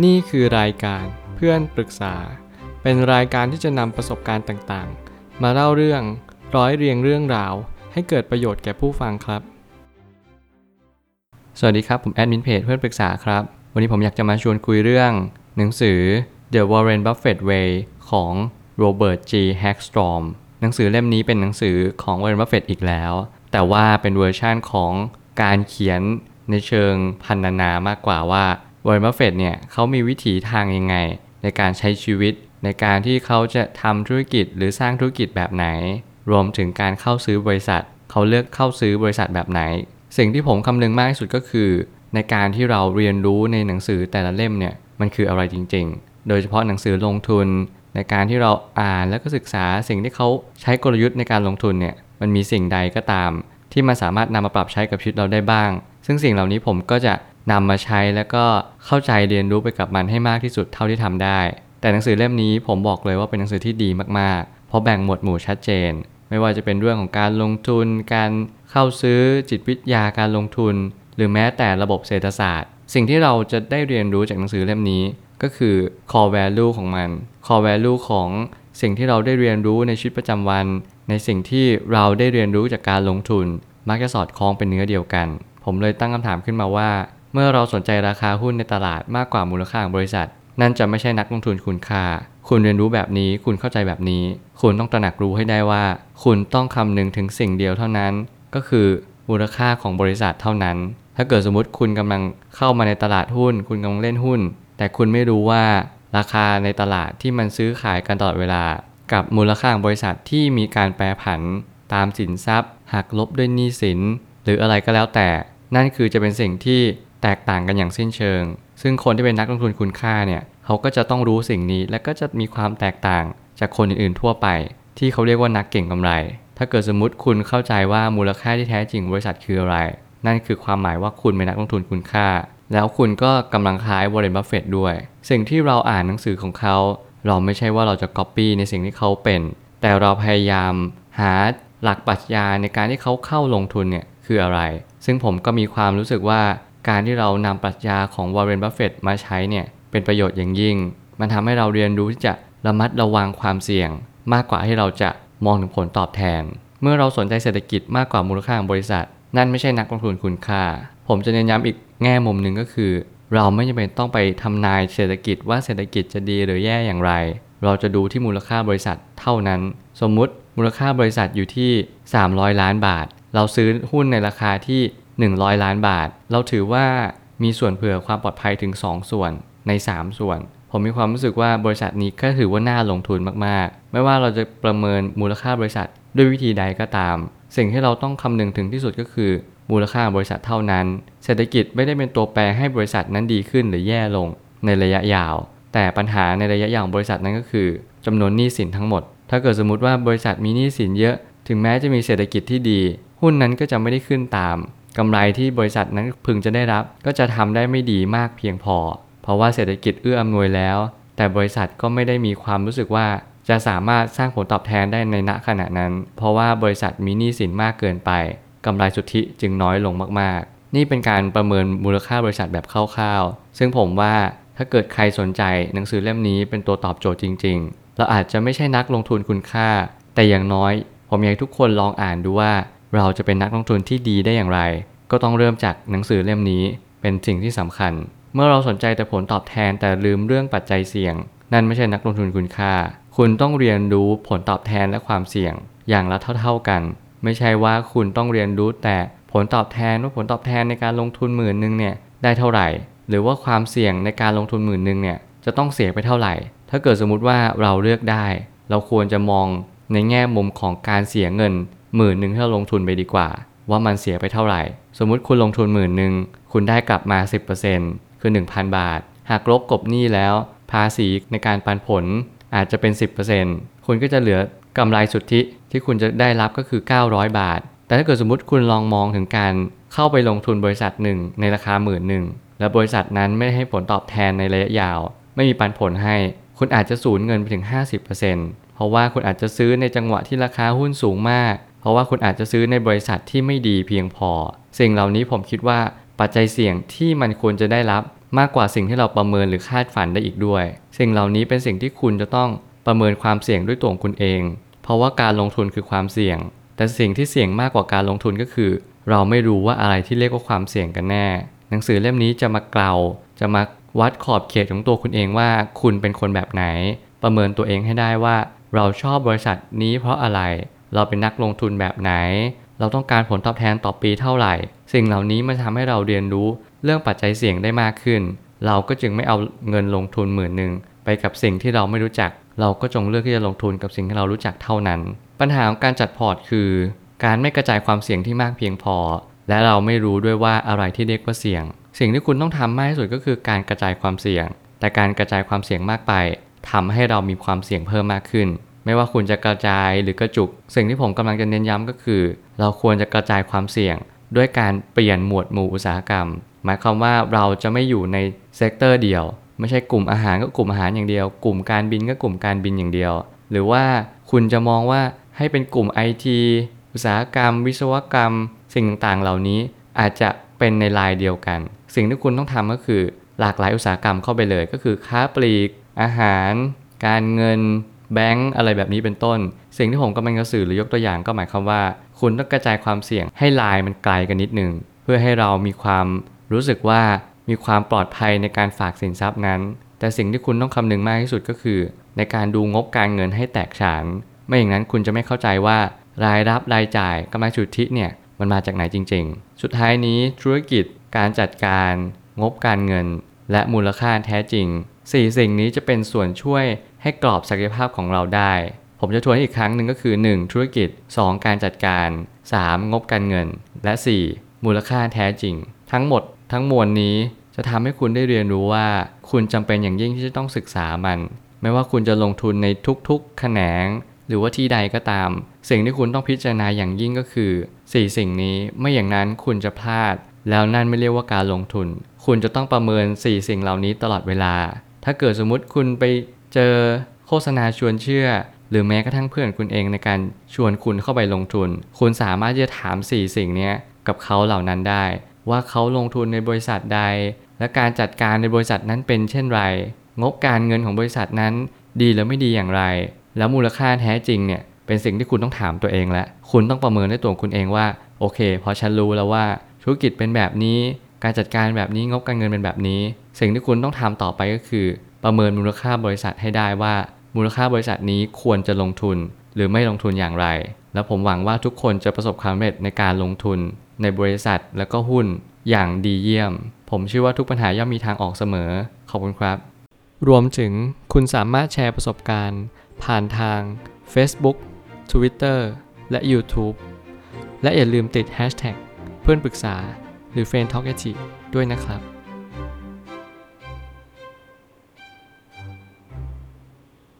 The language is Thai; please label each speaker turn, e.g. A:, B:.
A: นี่คือรายการเพื่อนปรึกษา เป็นรายการที่จะนำประสบการณ์ต่างๆ มาเล่าเรื่องร้อยเรียงเรื่องราว ให้เกิดประโยชน์แก่ผู้ฟังครับ สวัสดีครับ ผมแอดมินเพจเพื่อนปรึกษาครับ วันนี้ผมอยากจะมาชวนคุยเรื่อง หนังสือ The Warren Buffett Way ของ Robert G. Hagstrom หนังสือเล่มนี้เป็นหนังสือของ Warren Buffett อีกแล้ว แต่ว่าเป็นเวอร์ชั่นของการเขียนในเชิงพรรณนามากกว่าว่า วอร์เรนบัฟเฟตเนี่ยเขามีวิถีทางยังไง ในการใช้ชีวิต ในการที่เขาจะทำธุรกิจหรือสร้างธุรกิจแบบไหน รวมถึงการเข้าซื้อบริษัท เขาเลือกเข้าซื้อบริษัทแบบไหน สิ่งที่ผมคำนึงมากที่สุดก็คือ ในการที่เราเรียนรู้ในหนังสือแต่ละเล่มเนี่ยมันคืออะไรจริง ๆ โดยเฉพาะหนังสือลงทุน ในการที่เราอ่านแล้วก็ศึกษาสิ่งที่เขาใช้กลยุทธ์ในการลงทุนเนี่ยมันมีสิ่งใดก็ตาม ที่มันสามารถนำมาปรับใช้กับชีวิตเราได้บ้าง ซึ่งสิ่งเหล่านี้ผมก็จะ นำมาใช้แล้วก็เข้าใจเรียนรู้ไปกับมันให้มากที่สุดเท่าที่ทำได้ แต่หนังสือเล่มนี้ผมบอกเลยว่าเป็นหนังสือที่ดีมากๆ เพราะแบ่งหมวดหมู่ชัดเจน ไม่ว่าจะเป็นเรื่องของการลงทุน การเข้าซื้อจิตวิทยาการลงทุน หรือแม้แต่ระบบเศรษฐศาสตร์ สิ่งที่เราจะได้เรียนรู้จากหนังสือเล่มนี้ ก็คือ core value ของมัน core value ของสิ่งที่เราได้เรียนรู้ในชีวิตประจำวัน ในสิ่งที่เราได้เรียนรู้จากการลงทุน มักจะสอดคล้องเป็นเนื้อเดียวกัน ผมเลยตั้งคำถามขึ้นมาว่า เมื่อเราสนใจราคาหุ้นในตลาดมากกว่ามูลค่าของบริษัท นั่นจะไม่ใช่นักลงทุนคุณค่า คุณเรียนรู้แบบนี้ คุณเข้าใจแบบนี้ คุณต้องตระหนักรู้ให้ได้ว่า คุณต้องคำนึงถึงสิ่งเดียวเท่านั้น ก็คือมูลค่าของบริษัทเท่านั้น ถ้าเกิดสมมติคุณกำลังเข้ามาในตลาดหุ้น คุณกำลังเล่นหุ้น แต่คุณไม่รู้ว่าราคาในตลาดที่มันซื้อขายกันตลอดเวลา กับมูลค่าของบริษัทที่มีการแปรผัน ตามสินทรัพย์หักลบด้วยหนี้สิน หรืออะไรก็แล้วแต่ นั่นคือจะเป็นสิ่งที่ แตกต่างกันอย่างสิ้นเชิง ซึ่งคนที่เป็นนักลงทุนคุณค่าเนี่ยเขาก็จะต้องรู้สิ่งนี้ และก็จะมีความแตกต่างจากคนอื่นๆทั่วไป ที่เขาเรียกว่านักเก่งกำไร ถ้าเกิดสมมติคุณเข้าใจว่ามูลค่าที่แท้จริงบริษัทคืออะไร นั่นคือความหมายว่าคุณเป็นนักลงทุนคุณค่า แล้วคุณก็กำลังคล้ายวอร์เรนบัฟเฟตด้วย สิ่งที่เราอ่านหนังสือของเขา เราไม่ใช่ว่าเราจะก๊อปปี้ในสิ่งที่เขาเป็น แต่เราพยายามหาหลักปรัชญาในการที่เขาเข้าลงทุนเนี่ยคืออะไร ซึ่งผมก็มีความรู้สึกว่า การที่เรานำปรัชญาของวอร์เรนบัฟเฟตมาใช้เนี่ยเป็นประโยชน์อย่างยิ่ง มันทำให้เราเรียนรู้ที่จะระมัดระวังความเสี่ยง มากกว่าที่เราจะมองถึงผลตอบแทน เมื่อเราสนใจเศรษฐกิจมากกว่ามูลค่าของบริษัท นั่นไม่ใช่นักลงทุนคุณค่า ผมจะเน้นย้ำอีกแง่มุมหนึ่งก็คือ เราไม่จำเป็นต้องไปทำนายเศรษฐกิจว่าเศรษฐกิจจะดีหรือแย่อย่างไร เราจะดูที่มูลค่าบริษัทเท่านั้น สมมุติมูลค่าบริษัทอยู่ที่ 300 ล้านบาท เราซื้อหุ้นในราคาที่ 100 ล้านบาท เราถือว่ามีส่วนเผื่อความปลอดภัยถึง 2 ส่วนใน 3 ส่วน ผมมีความรู้สึกว่าบริษัทนี้ก็ถือว่าน่าลงทุนมากๆ ไม่ว่าเราจะประเมินมูลค่าบริษัทด้วยวิธีใดก็ตาม สิ่งที่เราต้องคำนึงถึงที่สุดก็คือมูลค่าบริษัทเท่านั้น เศรษฐกิจไม่ได้เป็นตัวแปรให้บริษัทนั้นดีขึ้นหรือแย่ลงในระยะยาว แต่ปัญหาในระยะยาวของบริษัทนั้นก็คือจำนวนหนี้สินทั้งหมด ถ้าเกิดสมมติว่าบริษัทมีหนี้สินเยอะ ถึงแม้จะมีเศรษฐกิจที่ดี หุ้นนั้นก็จะไม่ได้ขึ้นตาม กำไรที่บริษัทนั้นพึงจะได้รับ ก็จะทำได้ไม่ดีมากเพียงพอ เพราะว่าเศรษฐกิจเอื้ออำนวยแล้ว แต่บริษัทก็ไม่ได้มีความรู้สึกว่าจะสามารถสร้างผลตอบแทนได้ในณขณะนั้น เพราะว่าบริษัทมีหนี้สินมากเกินไปกำไรสุทธิจึงน้อยลงมากๆ นี่เป็นการประเมินมูลค่าบริษัทแบบคร่าวๆ ซึ่งผมว่าถ้าเกิดใครสนใจหนังสือเล่มนี้เป็นตัวตอบโจทย์จริง ๆ เราอาจจะไม่ใช่นักลงทุนคุณค่า แต่อย่างน้อย ผมอยากให้ทุกคนลองอ่านดูว่า เราจะเป็นนักลงทุนที่ดีได้อย่างไร ก็ต้องเริ่มจากหนังสือเล่มนี้เป็นสิ่งที่สำคัญ เมื่อเราสนใจแต่ผลตอบแทนแต่ลืมเรื่องปัจจัยเสี่ยง นั่นไม่ใช่นักลงทุนคุณค่า คุณต้องเรียนรู้ผลตอบแทนและความเสี่ยง อย่างละเท่า ๆกัน ไม่ใช่ว่าคุณต้องเรียนรู้แต่ผลตอบแทนว่าผลตอบแทนในการลงทุนหมื่นหนึ่งเนี่ยได้เท่าไหร่ หรือว่าความเสี่ยงในการลงทุนหมื่นหนึ่งเนี่ยจะต้องเสียไปเท่าไหร่ ถ้าเกิดสมมุติว่าเราเลือกได้ เราควรจะมองในแง่มุมของการเสียเงิน หมื่นหนึ่งที่เราลงทุนไปดีกว่า ว่ามันเสียไปเท่าไหร่ สมมุติคุณลงทุนหมื่นหนึ่งคุณได้กลับมา 10%คือ 1,000 บาท หากลบกบหนี้แล้ว ภาษีในการปันผลอาจจะเป็น 10%คุณก็จะเหลือกำไรสุทธิที่คุณจะได้รับก็คือ 900 บาท แต่ถ้าเกิดสมมติคุณลองมองถึงการเข้าไปลงทุนบริษัทหนึ่งในราคาหมื่นหนึ่งแล้วบริษัทนั้นไม่ให้ผลตอบแทนในระยะยาว ไม่มีปันผลให้ คุณอาจจะสูญเงินไปถึง 50%เพราะว่าคุณอาจจะซื้อในจังหวะที่ราคาหุ้นสูงมาก เพราะว่าคุณอาจจะซื้อในบริษัทที่ไม่ดีเพียงพอ สิ่งเหล่านี้ผมคิดว่าปัจจัยเสี่ยงที่มันควรจะได้รับมากกว่าสิ่งที่เราประเมินหรือคาดฝันได้อีกด้วย สิ่งเหล่านี้เป็นสิ่งที่คุณจะต้องประเมินความเสี่ยงด้วยตัวคุณเอง เพราะว่าการลงทุนคือความเสี่ยง แต่สิ่งที่เสี่ยงมากกว่าการลงทุนก็คือ เราไม่รู้ว่าอะไรที่เรียกว่าความเสี่ยงกันแน่ หนังสือเล่มนี้จะมาเกล่าวจะมาวัดขอบเขตของตัวคุณเองว่า คุณเป็นคนแบบไหน ประเมินตัวเองให้ได้ว่า เราชอบบริษัทนี้เพราะอะไร เราเป็นนักลงทุนแบบไหน เราต้องการผลตอบแทนต่อปีเท่าไหร่ สิ่งเหล่านี้มันทำให้เราเรียนรู้เรื่องปัจจัยเสี่ยงได้มากขึ้น เราก็จึงไม่เอาเงินลงทุนหมื่นหนึ่งไปกับสิ่งที่เราไม่รู้จัก เราก็จงเลือกที่จะลงทุนกับสิ่งที่เรารู้จักเท่านั้น ปัญหาของการจัดพอร์ตคือ การไม่กระจายความเสี่ยงที่มากเพียงพอ และเราไม่รู้ด้วยว่าอะไรที่เรียกว่าเสี่ยง สิ่งที่คุณต้องทำมากที่สุดก็คือการกระจายความเสี่ยง แต่การกระจายความเสี่ยงมากไปทำให้เรามีความเสี่ยงเพิ่มมากขึ้น ไม่ว่าคุณจะกระจายหรือกระจุก สิ่งที่ผมกำลังจะเน้นย้ำก็คือ เราควรจะกระจายความเสี่ยง ด้วยการเปลี่ยนหมวดหมู่อุตสาหกรรม หมายความว่าเราจะไม่อยู่ใน sector เดียว ไม่ใช่กลุ่มอาหารก็กลุ่มอาหารอย่างเดียว กลุ่มการบินก็กลุ่มการบินอย่างเดียว หรือว่าคุณจะมองว่าให้เป็นกลุ่ม IT อุตสาหกรรม วิศวกรรม สิ่งต่างๆ เหล่านี้อาจจะเป็นในลายเดียวกัน สิ่งที่คุณต้องทำก็คือหลากหลายอุตสาหกรรมเข้าไปเลย ก็คือค้าปลีก อาหาร การเงิน แบงก์อะไรแบบนี้เป็นต้น สิ่งที่ผมกำลังจะสื่อหรือยกตัวอย่างก็หมายความว่า คุณต้องกระจายความเสี่ยงให้ลายมันไกลกันนิดหนึ่งเพื่อให้เรามีความรู้สึกว่ามีความปลอดภัยในการฝากสินทรัพย์นั้น แต่สิ่งที่คุณต้องคำนึงมากที่สุดก็คือ ในการดูงบการเงินให้แตกฉาน ไม่อย่างนั้นคุณจะไม่เข้าใจว่ารายรับรายจ่ายกำไรสุทธิเนี่ยมันมาจากไหนจริง ๆ สุดท้ายนี้ธุรกิจการจัดการ งบการเงิน และมูลค่าแท้จริง 4 สิ่งนี้จะเป็นส่วนช่วยให้กรอบศักยภาพของเราได้ ผมจะทวนอีกครั้งหนึ่งก็คือ 1. ธุรกิจ 2. การจัดการ 3. งบการเงิน และ 4. มูลค่าแท้จริง ทั้งหมดทั้งมวลนี้จะทำให้คุณได้เรียนรู้ว่า คุณจำเป็นอย่างยิ่งที่จะต้องศึกษามัน ไม่ว่าคุณจะลงทุนในทุกๆ แขนง หรือว่าที่ใดก็ตาม สิ่งที่คุณต้องพิจารณาอย่างยิ่งก็คือ 4 สิ่งนี้ไม่อย่างนั้นคุณจะพลาด แล้วนั่นไม่เรียกว่าการลงทุน คุณจะต้องประเมิน 4 สิ่งเหล่านี้ตลอดเวลา ถ้าเกิดสมมุติคุณไปเจอโฆษณาชวนเชื่อ หรือแม้กระทั่งเพื่อนคุณเองในการชวนคุณเข้าไปลงทุน คุณสามารถจะถาม 4 สิ่งนี้กับเขาเหล่านั้นได้ ว่าเขาลงทุนในบริษัทใด และการจัดการในบริษัทนั้นเป็นเช่นไร งบการเงินของบริษัทนั้นดีหรือไม่ดีอย่างไร แล้วมูลค่าแท้จริงเนี่ยเป็นสิ่งที่คุณต้องถามตัวเองและคุณต้องประเมินด้วยตัวคุณเองว่าโอเคพอฉันรู้แล้วว่าธุรกิจเป็นแบบนี้ การจัดการแบบนี้งบการเงินเป็นแบบนี้ สิ่งที่คุณต้องทำต่อไปก็คือ ประเมินมูลค่าบริษัทให้ได้ว่า มูลค่าบริษัทนี้ควรจะลงทุน หรือไม่ลงทุนอย่างไร แล้วผมหวังว่าทุกคนจะประสบความสำเร็จในการลงทุน ในบริษัทและก็หุ้นอย่างดีเยี่ยม ผมเชื่อว่าทุกปัญหาย่อมมีทางออกเสมอ ขอบคุณครับ รวมถึงคุณสามารถแชร์ประสบการณ์ ผ่านทาง Facebook Twitter และ YouTube และอย่าลืมติด Hashtag เพื่อนปรึกษาหรือ f r ร e n d t a l k ด้วยนะครับ